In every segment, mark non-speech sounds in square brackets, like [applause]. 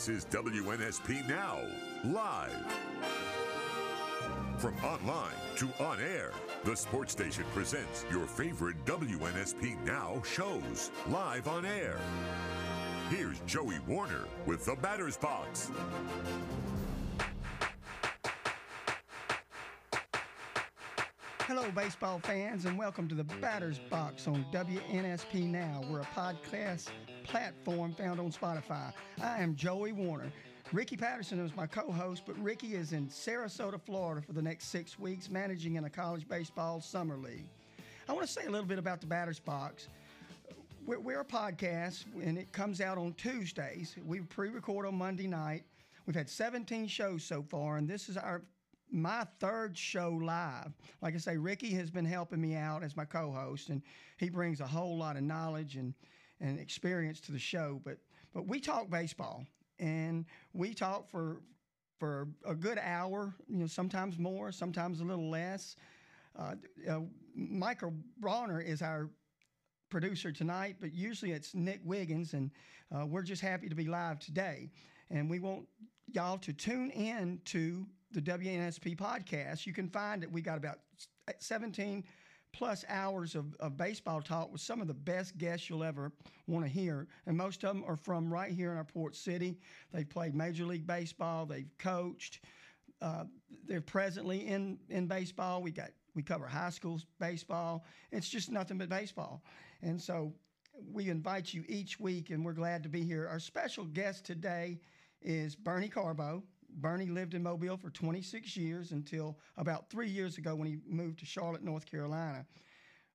This is WNSP Now, live. From online to on air, the sports station presents your favorite WNSP Now shows live on air. Here's Joey Warner with the Batter's Box. Hello, baseball fans, and welcome to the Batter's Box on WNSP Now. We're a podcast platform found on Spotify. I am Joey Warner. Ricky Patterson is my co host, but Ricky is in Sarasota, Florida for the next six weeks, managing in a college baseball summer league. I want to say a little bit about the Batter's Box. We're, we're a podcast, and it comes out on Tuesdays. We pre record on Monday night. We've had 17 shows so far, and this is our my third show live. Like I say, Ricky has been helping me out as my co-host, and he brings a whole lot of knowledge and and experience to the show. But but we talk baseball, and we talk for for a good hour. You know, sometimes more, sometimes a little less. Uh, uh, Michael Bronner is our producer tonight, but usually it's Nick Wiggins, and uh, we're just happy to be live today. And we want y'all to tune in to the WNSP podcast. You can find it. We got about 17 plus hours of, of baseball talk with some of the best guests you'll ever want to hear. And most of them are from right here in our port city. They've played Major League Baseball, they've coached. Uh, they're presently in, in baseball. We got we cover high school baseball. It's just nothing but baseball. And so we invite you each week, and we're glad to be here. Our special guest today is Bernie Carbo. Bernie lived in Mobile for 26 years until about three years ago when he moved to Charlotte, North Carolina.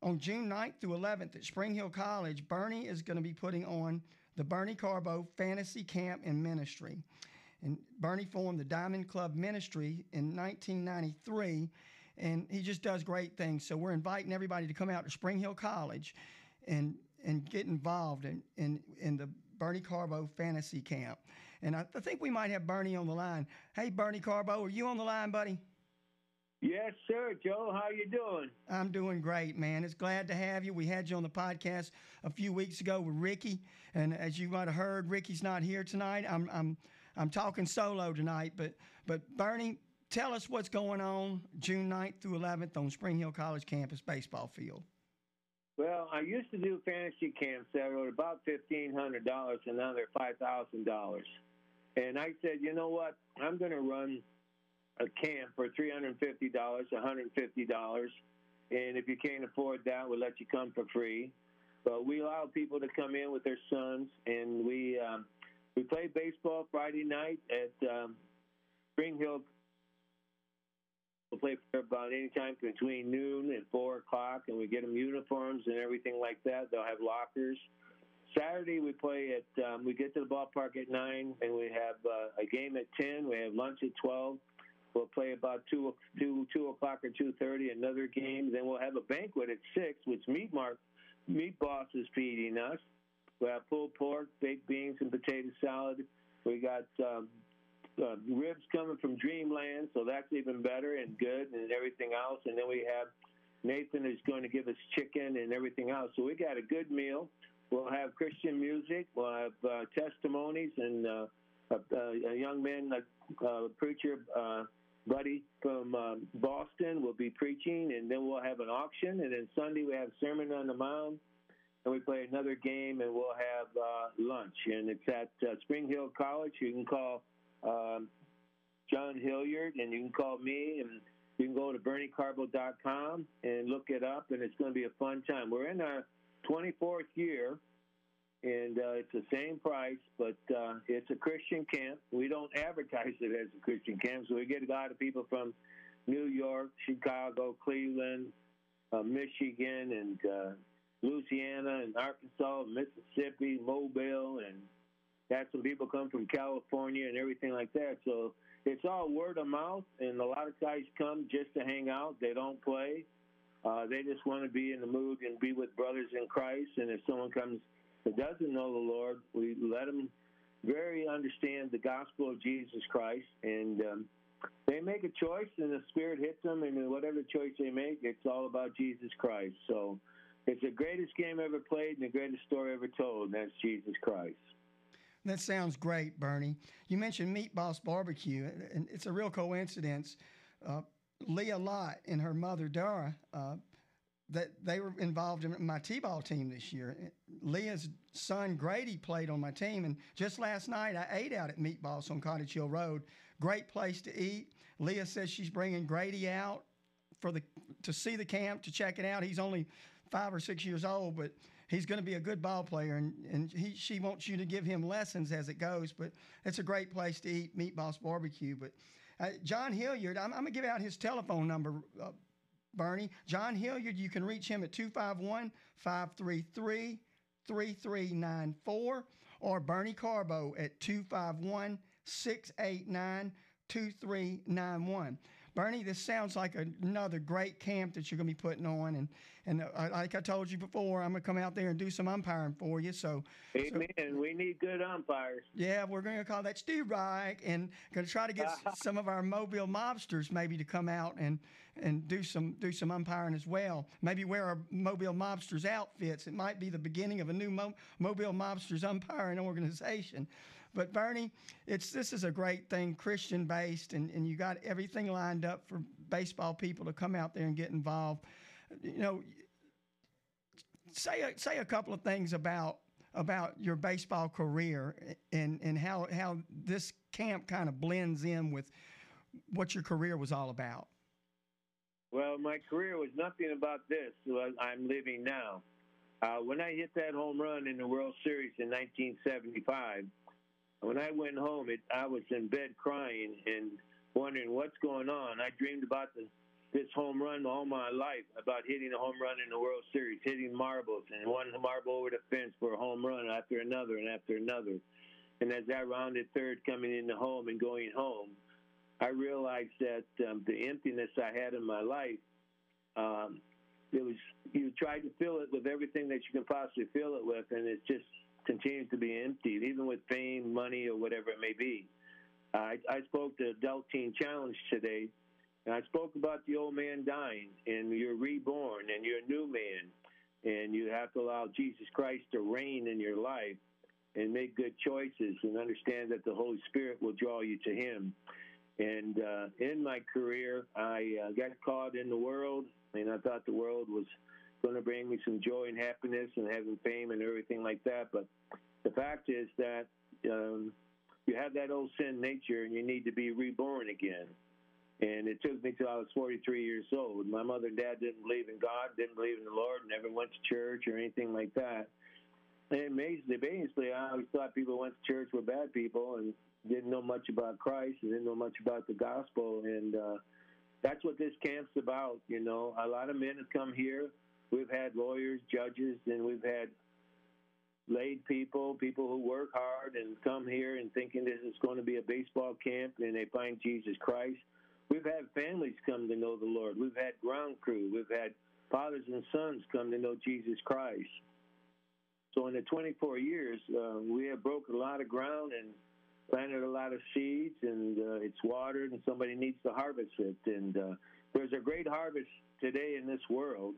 On June 9th through 11th at Spring Hill College, Bernie is going to be putting on the Bernie Carbo Fantasy Camp and Ministry. And Bernie formed the Diamond Club Ministry in 1993, and he just does great things. So we're inviting everybody to come out to Spring Hill College and and get involved in, in, in the Bernie Carbo Fantasy Camp. And I, think we might have Bernie on the line. Hey, Bernie Carbo, are you on the line, buddy? Yes, sir, Joe. How you doing? I'm doing great, man. It's glad to have you. We had you on the podcast a few weeks ago with Ricky, and as you might have heard, Ricky's not here tonight. I'm I'm I'm talking solo tonight, but but Bernie, tell us what's going on June 9th through 11th on Spring Hill College campus baseball field. Well, I used to do fantasy camps that were about fifteen hundred dollars, and now they're five thousand dollars. And I said, you know what? I'm going to run a camp for three hundred fifty dollars, one hundred fifty dollars, and if you can't afford that, we'll let you come for free. But we allow people to come in with their sons, and we um, we play baseball Friday night at um, Spring Hill We'll play for about any time between noon and four o'clock, and we get them uniforms and everything like that. They'll have lockers. Saturday we play at um, we get to the ballpark at nine, and we have uh, a game at ten. We have lunch at twelve. We'll play about two two two o'clock or two thirty. Another game. Then we'll have a banquet at six, which Meat Mark Meat Boss is feeding us. We have pulled pork, baked beans, and potato salad. We got um, uh, ribs coming from Dreamland, so that's even better and good and everything else. And then we have Nathan is going to give us chicken and everything else. So we got a good meal. We'll have Christian music. We'll have uh, testimonies and uh, a, a, young man, a, a preacher uh, buddy from um, Boston will be preaching, and then we'll have an auction. And then Sunday we have Sermon on the Mount, and we play another game, and we'll have uh, lunch. And it's at uh, Spring Hill College. You can call um, John Hilliard, and you can call me, and you can go to BernieCarbo.com and look it up, and it's going to be a fun time. We're in our 24th year, and uh, it's the same price, but uh, it's a Christian camp. We don't advertise it as a Christian camp, so we get a lot of people from New York, Chicago, Cleveland, uh, Michigan, and uh, Louisiana, and Arkansas, Mississippi, Mobile, and had some people come from California and everything like that. So it's all word of mouth, and a lot of guys come just to hang out. They don't play. Uh, they just want to be in the mood and be with brothers in Christ. And if someone comes that doesn't know the Lord, we let them very understand the gospel of Jesus Christ, and um, they make a choice, and the Spirit hits them, and whatever choice they make, it's all about Jesus Christ. So it's the greatest game ever played and the greatest story ever told, and that's Jesus Christ. That sounds great, Bernie. You mentioned Meat Boss Barbecue, and it's a real coincidence. Uh, Leah Lott and her mother Dara, uh, that they were involved in my t-ball team this year. Leah's son Grady played on my team, and just last night I ate out at Meat Boss on Cottage Hill Road. Great place to eat. Leah says she's bringing Grady out for the to see the camp to check it out. He's only five or six years old, but he's going to be a good ball player, and, and he, she wants you to give him lessons as it goes. But it's a great place to eat Meat Boss Barbecue. But uh, John Hilliard, I'm, I'm going to give out his telephone number, uh, Bernie. John Hilliard, you can reach him at 251 533 3394 or Bernie Carbo at 251 689 2391. Bernie, this sounds like another great camp that you're going to be putting on, and and uh, like I told you before, I'm going to come out there and do some umpiring for you. So, amen. So, we need good umpires. Yeah, we're going to call that Stu Reich, and going to try to get [laughs] some of our Mobile mobsters maybe to come out and and do some do some umpiring as well. Maybe wear our Mobile mobsters outfits. It might be the beginning of a new Mo- Mobile mobsters umpiring organization. But Bernie, it's this is a great thing, Christian based, and, and you got everything lined up for baseball people to come out there and get involved. You know, say a, say a couple of things about about your baseball career and and how how this camp kind of blends in with what your career was all about. Well, my career was nothing about this I'm living now. Uh, when I hit that home run in the World Series in 1975 when I went home, it, I was in bed crying and wondering what's going on. I dreamed about the, this home run all my life, about hitting a home run in the World Series, hitting marbles, and one marble over the fence for a home run after another and after another. And as I rounded third coming into home and going home, I realized that um, the emptiness I had in my life, um, it was you try to fill it with everything that you can possibly fill it with, and it just continues to be empty, even with fame, money, or whatever it may be. I, I spoke to Adult Teen Challenge today, and I spoke about the old man dying, and you're reborn, and you're a new man, and you have to allow Jesus Christ to reign in your life and make good choices and understand that the Holy Spirit will draw you to Him. And uh, in my career, I uh, got caught in the world, and I thought the world was going to bring me some joy and happiness and having fame and everything like that. But the fact is that um, you have that old sin nature and you need to be reborn again. And it took me till I was 43 years old. My mother and dad didn't believe in God, didn't believe in the Lord, never went to church or anything like that. And amazingly, basically, I always thought people who went to church were bad people and didn't know much about Christ and didn't know much about the gospel. And uh, that's what this camp's about. You know, a lot of men have come here We've had lawyers, judges, and we've had laid people, people who work hard and come here and thinking this is going to be a baseball camp and they find Jesus Christ. We've had families come to know the Lord. We've had ground crew. We've had fathers and sons come to know Jesus Christ. So in the 24 years, uh, we have broken a lot of ground and planted a lot of seeds, and uh, it's watered, and somebody needs to harvest it. And uh, there's a great harvest today in this world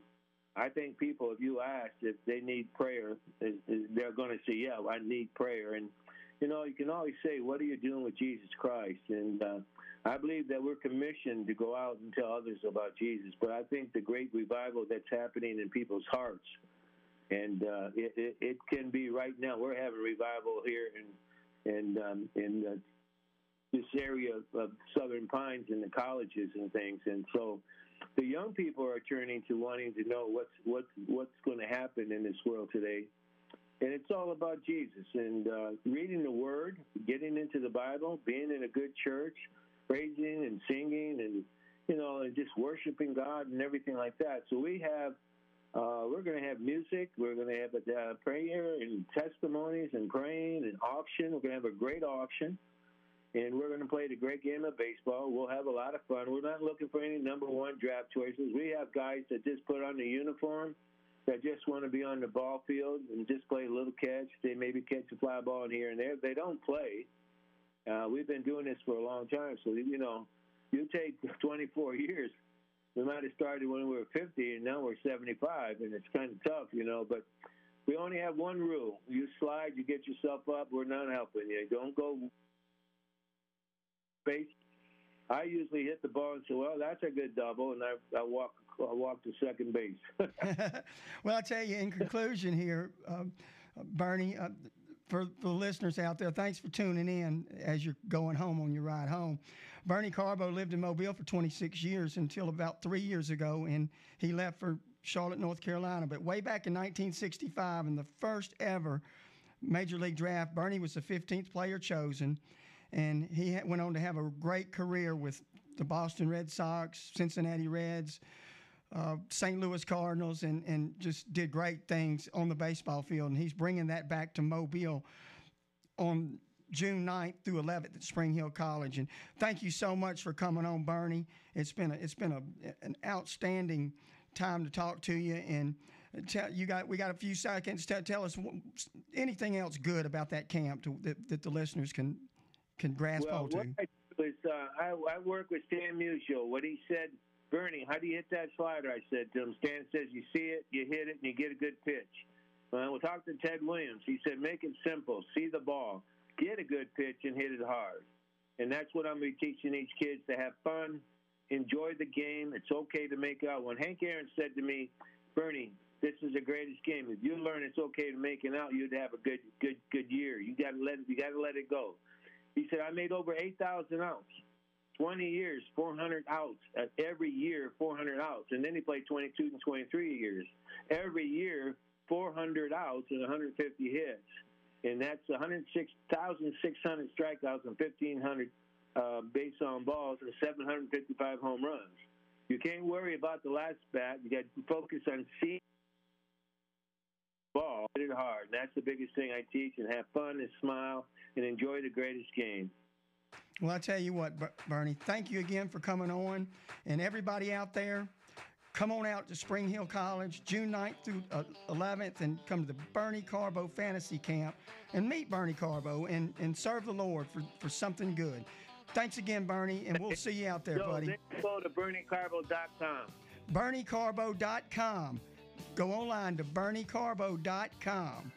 I think people, if you ask if they need prayer, they're going to say, "Yeah, I need prayer." And you know, you can always say, "What are you doing with Jesus Christ?" And uh, I believe that we're commissioned to go out and tell others about Jesus. But I think the great revival that's happening in people's hearts, and uh, it, it, it, can be right now. We're having revival here in in um, in uh, this area of Southern Pines and the colleges and things, and so the young people are turning to wanting to know what's what's what's going to happen in this world today, and it's all about Jesus and uh, reading the Word, getting into the Bible, being in a good church, praising and singing, and you know, and just worshiping God and everything like that. So we have. Uh, we're going to have music. We're going to have a uh, prayer and testimonies and praying and auction. We're going to have a great auction and we're going to play the great game of baseball. We'll have a lot of fun. We're not looking for any number one draft choices. We have guys that just put on the uniform that just want to be on the ball field and just play a little catch. They maybe catch a fly ball in here and there. They don't play. Uh, we've been doing this for a long time, so you know, you take 24 years. We might have started when we were 50, and now we're 75, and it's kind of tough, you know. But we only have one rule: you slide, you get yourself up. We're not helping you. Don't go base. I usually hit the ball and say, "Well, that's a good double," and I, I walk I walk to second base. [laughs] well, I tell you, in conclusion here, um, Bernie, uh, for the listeners out there, thanks for tuning in as you're going home on your ride home. Bernie Carbo lived in Mobile for 26 years until about three years ago, and he left for Charlotte, North Carolina. But way back in 1965, in the first ever Major League draft, Bernie was the 15th player chosen, and he went on to have a great career with the Boston Red Sox, Cincinnati Reds, uh, St. Louis Cardinals, and, and just did great things on the baseball field. And he's bringing that back to Mobile on June 9th through 11th at Spring Hill College. And thank you so much for coming on, Bernie. It's been a, it's been a, an outstanding time to talk to you. And tell you got we got a few seconds. Tell, tell us anything else good about that camp to, that, that the listeners can can grasp well, hold to. What I, do is, uh, I, I work with Stan Musial. What he said Bernie, how do you hit that slider? I said to him. Stan says you see it, you hit it, and you get a good pitch. Well, we talked to Ted Williams. He said make it simple. See the ball, get a good pitch, and hit it hard. And that's what I'm going to be teaching these kids to have fun, enjoy the game. It's okay to make out. When Hank Aaron said to me, Bernie, this is the greatest game. If you learn it's okay to make it out, you'd have a good, good, good year. You got to let. You got to let it go. He said I made over eight thousand outs. 20 years, 400 outs. Uh, every year, 400 outs. And then he played 22 and 23 years. Every year, 400 outs and 150 hits. And that's 106,600 strikeouts and 1,500 uh, base on balls and 755 home runs. You can't worry about the last bat. You got to focus on seeing it hard. And that's the biggest thing I teach. And have fun and smile and enjoy the greatest game. Well, I tell you what, Bernie, thank you again for coming on. And everybody out there, come on out to Spring Hill College June 9th through uh, 11th and come to the Bernie Carbo Fantasy Camp and meet Bernie Carbo and, and serve the Lord for, for something good. Thanks again, Bernie, and we'll see you out there, so buddy. Go to BernieCarbo.com. BernieCarbo.com. Go online to BernieCarbo.com.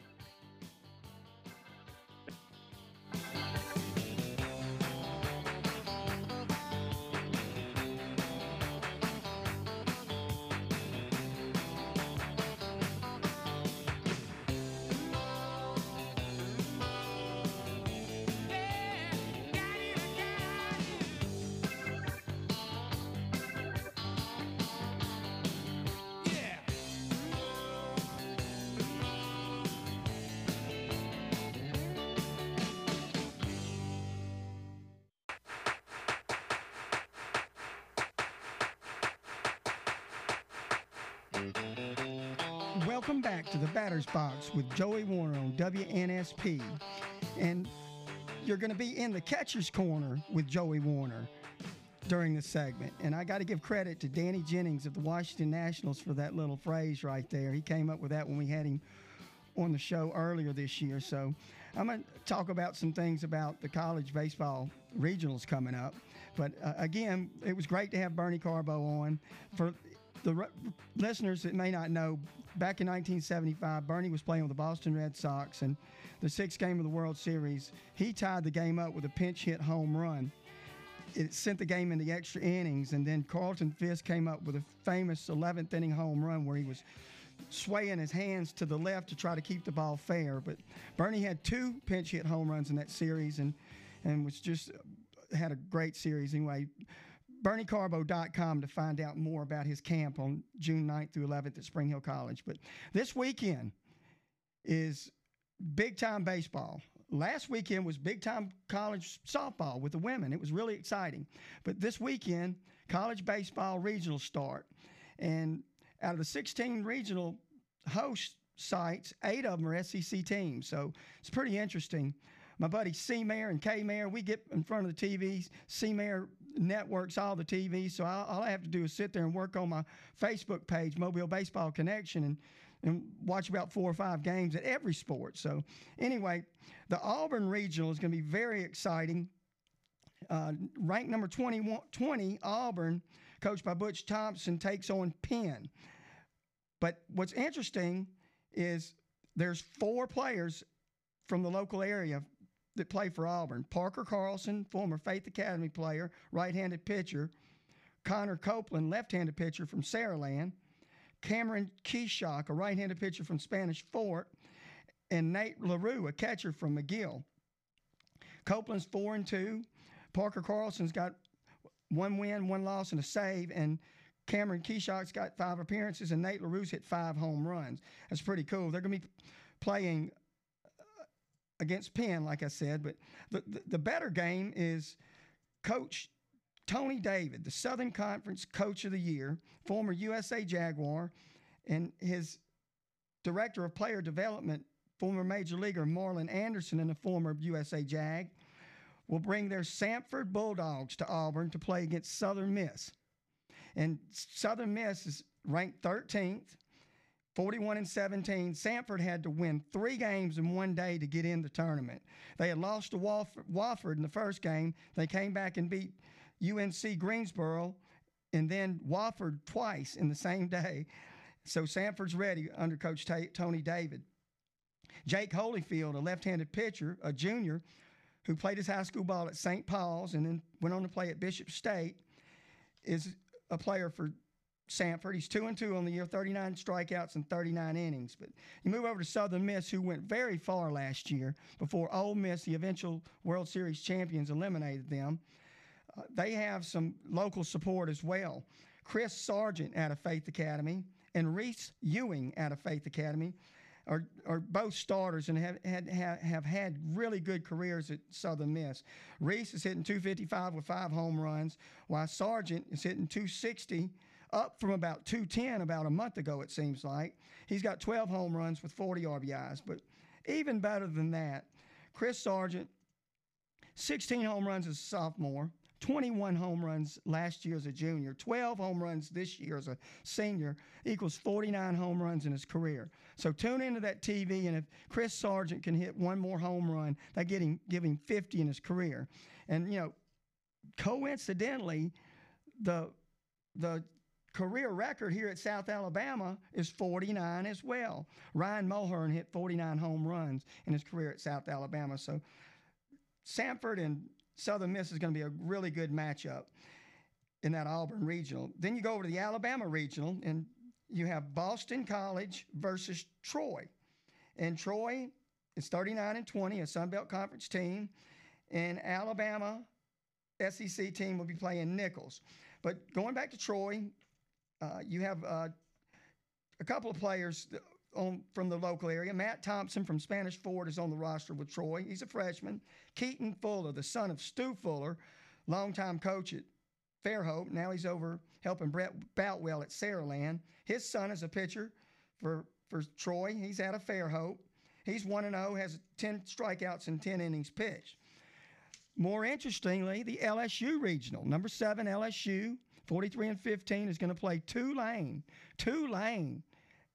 Welcome back to the Batter's Box with Joey Warner on WNSP. And you're going to be in the catcher's corner with Joey Warner during the segment. And I got to give credit to Danny Jennings of the Washington Nationals for that little phrase right there. He came up with that when we had him on the show earlier this year. So I'm going to talk about some things about the college baseball regionals coming up. But uh, again, it was great to have Bernie Carbo on. For the re- listeners that may not know, back in 1975, Bernie was playing with the Boston Red Sox, and the sixth game of the World Series, he tied the game up with a pinch hit home run. It sent the game into extra innings, and then Carlton Fisk came up with a famous 11th inning home run where he was swaying his hands to the left to try to keep the ball fair. But Bernie had two pinch hit home runs in that series, and and was just had a great series anyway. BernieCarbo.com to find out more about his camp on June 9th through 11th at Spring Hill College. But this weekend is big time baseball. Last weekend was big time college softball with the women. It was really exciting. But this weekend, college baseball regional start. And out of the 16 regional host sites, eight of them are SEC teams. So it's pretty interesting. My buddy C Mayor and K Mayor, we get in front of the TVs. C Mayor networks all the TVs. So all, all I have to do is sit there and work on my Facebook page, Mobile Baseball Connection, and and watch about four or five games at every sport. So anyway, the Auburn Regional is going to be very exciting. Uh, ranked number 20, 20, Auburn, coached by Butch Thompson, takes on Penn. But what's interesting is there's four players from the local area that play for Auburn. Parker Carlson, former Faith Academy player, right-handed pitcher. Connor Copeland, left-handed pitcher from Saraland. Cameron Keshock, a right-handed pitcher from Spanish Fort. And Nate LaRue, a catcher from McGill. Copeland's four and two. Parker Carlson's got one win, one loss, and a save. And Cameron Keshock's got five appearances, and Nate LaRue's hit five home runs. That's pretty cool. They're going to be playing against Penn, like I said. But the, the, the better game is Coach Tony David, the Southern Conference Coach of the Year, former USA Jaguar, and his Director of Player Development, former Major Leaguer Marlon Anderson, and a former USA Jag, will bring their Samford Bulldogs to Auburn to play against Southern Miss. And Southern Miss is ranked 13th, 41 and 17. Samford had to win three games in one day to get in the tournament. They had lost to Wofford in the first game. They came back and beat UNC Greensboro and then Wofford twice in the same day. So Samford's ready under Coach T- Tony David. Jake Holyfield, a left handed pitcher, a junior, who played his high school ball at St. Paul's and then went on to play at Bishop State, is a player for Samford. He's two and two on the year, 39 strikeouts and 39 innings. But you move over to Southern Miss, who went very far last year before Ole Miss, the eventual World Series champions, eliminated them. Uh, they have some local support as well. Chris Sargent out of Faith Academy and Reese Ewing out of Faith Academy are, are both starters and have had, have, have had really good careers at Southern Miss. Reese is hitting 255 with five home runs, while Sargent is hitting 260, up from about 210 about a month ago, it seems like. He's got 12 home runs with 40 RBIs. But even better than that, Chris Sargent, 16 home runs as a sophomore, 21 home runs last year as a junior, 12 home runs this year as a senior, equals 49 home runs in his career. So tune into that TV, and if Chris Sargent can hit one more home run, that get him, give him 50 in his career. And, you know, coincidentally, the, the career record here at South Alabama is 49 as well. Ryan Mulhern hit 49 home runs in his career at South Alabama. So Samford and Southern Miss is going to be a really good matchup in that Auburn regional. Then you go over to the Alabama regional, and you have Boston College versus Troy. And Troy is 39 and 20, a Sun Belt Conference team. And Alabama SEC team will be playing Nicholls. But going back to Troy, uh, you have uh, a couple of players on, from the local area. Matt Thompson from Spanish Fort is on the roster with Troy. He's a freshman. Keaton Fuller, the son of Stu Fuller, longtime coach at Fairhope. Now he's over helping Brett Boutwell at Saraland. His son is a pitcher for, for Troy. He's out of Fairhope. He's 1 0, has 10 strikeouts and 10 innings pitched. More interestingly, the LSU regional, number seven LSU, 43 and 15, is going to play Tulane. Tulane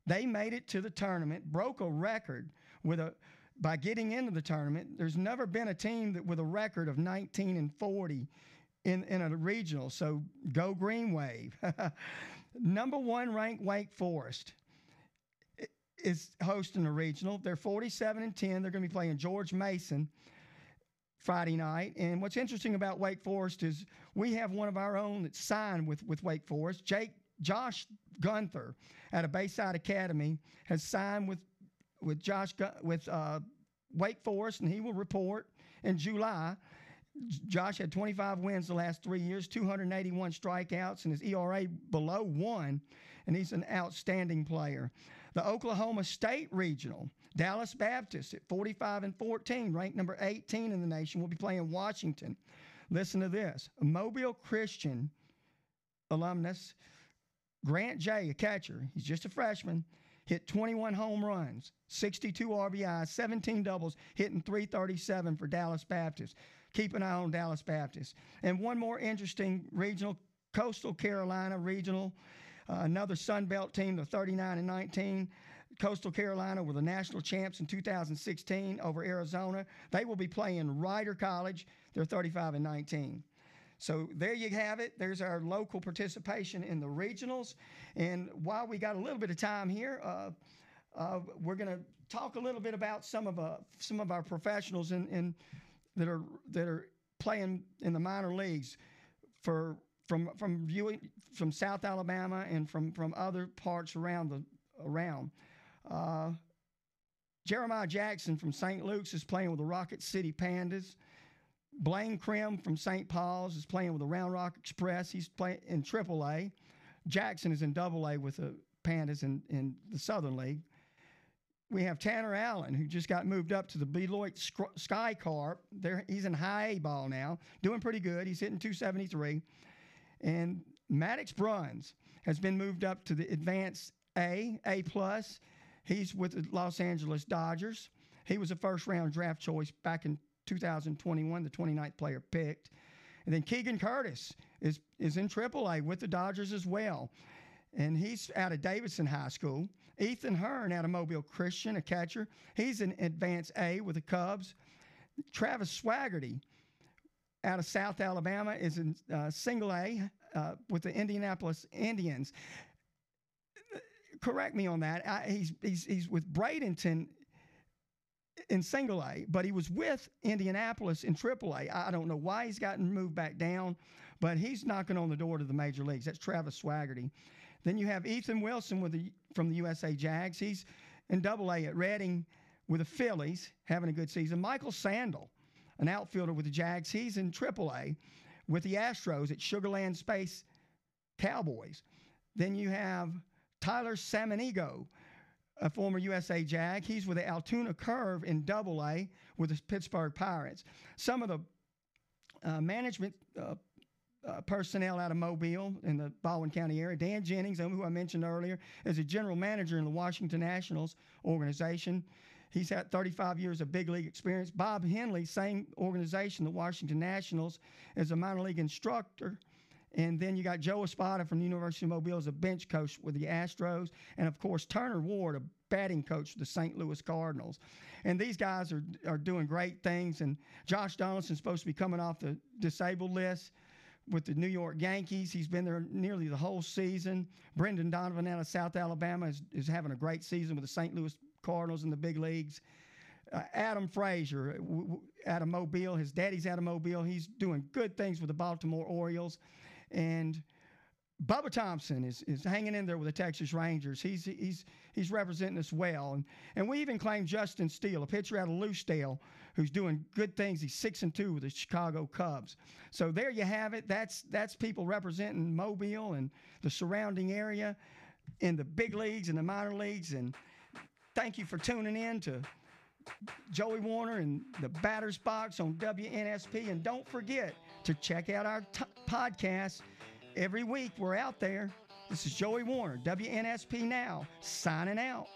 they made it to the tournament, broke a record with a by getting into the tournament. There's never been a team that with a record of 19 and 40 in, in a regional. So go Green Wave. [laughs] Number one ranked Wake Forest is hosting a regional. They're 47 and 10. They're going to be playing George Mason Friday night. And what's interesting about Wake Forest is we have one of our own that's signed with, with Wake Forest, Jake Josh Gunther at a Bayside Academy has signed with with Josh with uh, Wake Forest, and he will report in July. Josh had 25 wins the last three years, 281 strikeouts, and his ERA below one, and he's an outstanding player. The Oklahoma State Regional, Dallas Baptist at 45 and 14, ranked number 18 in the nation, will be playing Washington. Listen to this: Mobile Christian alumnus Grant Jay, a catcher, he's just a freshman, hit 21 home runs, 62 RBIs, 17 doubles, hitting 337 for Dallas Baptist. Keep an eye on Dallas Baptist. And one more interesting regional, Coastal Carolina Regional, uh, another Sun Belt team, the 39 and 19. Coastal Carolina were the national champs in 2016 over Arizona. They will be playing Rider College. They're 35 and 19. So there you have it. There's our local participation in the regionals. And while we got a little bit of time here, uh, Uh, we're going to talk a little bit about some of uh, some of our professionals in, in that are that are playing in the minor leagues for from from viewing from South Alabama and from from other parts around the around. Uh, Jeremiah Jackson from St. Luke's is playing with the Rocket City Pandas. Blaine Crim from St. Paul's is playing with the Round Rock Express. He's playing in AAA. Jackson is in AA with the Pandas in, in the Southern League. We have Tanner Allen, who just got moved up to the Beloit Sky Carp. There, he's in high A ball now, doing pretty good. He's hitting 273. And Maddux Bruns has been moved up to the Advanced A, A plus. He's with the Los Angeles Dodgers. He was a first round draft choice back in 2021, the 29th player picked. And then Keegan Curtis is, is in AAA with the Dodgers as well. And he's out of Davidson High School. Ethan Hearn out of Mobile Christian, a catcher. He's in Advanced A with the Cubs. Travis Swaggerty out of South Alabama is in uh, Single A uh, with the Indianapolis Indians. Correct me on that. I, he's, he's, he's with Bradenton in single A, but he was with Indianapolis in triple A. I don't know why he's gotten moved back down, but he's knocking on the door to the major leagues. That's Travis Swaggerty. Then you have Ethan Wilson with the, from the USA Jags. He's in double A at Reading with the Phillies, having a good season. Michael Sandle, an outfielder with the Jags, he's in triple A with the Astros at Sugarland Space Cowboys. Then you have Tyler Samaniego a former USA Jag. He's with the Altoona Curve in Double A with the Pittsburgh Pirates. Some of the uh, management uh, uh, personnel out of Mobile in the Baldwin County area. Dan Jennings, who I mentioned earlier, is a general manager in the Washington Nationals organization. He's had 35 years of big league experience. Bob Henley, same organization, the Washington Nationals, is a minor league instructor and then you got Joe Espada from the University of Mobile as a bench coach with the Astros. And of course, Turner Ward, a batting coach for the St. Louis Cardinals. And these guys are, are doing great things. And Josh Donaldson's supposed to be coming off the disabled list with the New York Yankees. He's been there nearly the whole season. Brendan Donovan out of South Alabama is, is having a great season with the St. Louis Cardinals in the big leagues. Uh, Adam Frazier w- w- of Mobile, his daddy's of Mobile. He's doing good things with the Baltimore Orioles. And Bubba Thompson is, is hanging in there with the Texas Rangers. He's, he's, he's representing us well. And, and we even claim Justin Steele, a pitcher out of Lucedale, who's doing good things. He's 6 and 2 with the Chicago Cubs. So there you have it. That's, that's people representing Mobile and the surrounding area in the big leagues and the minor leagues. And thank you for tuning in to Joey Warner and the Batter's Box on WNSP. And don't forget to check out our t- podcast. Every week we're out there. This is Joey Warner, WNSP Now, signing out.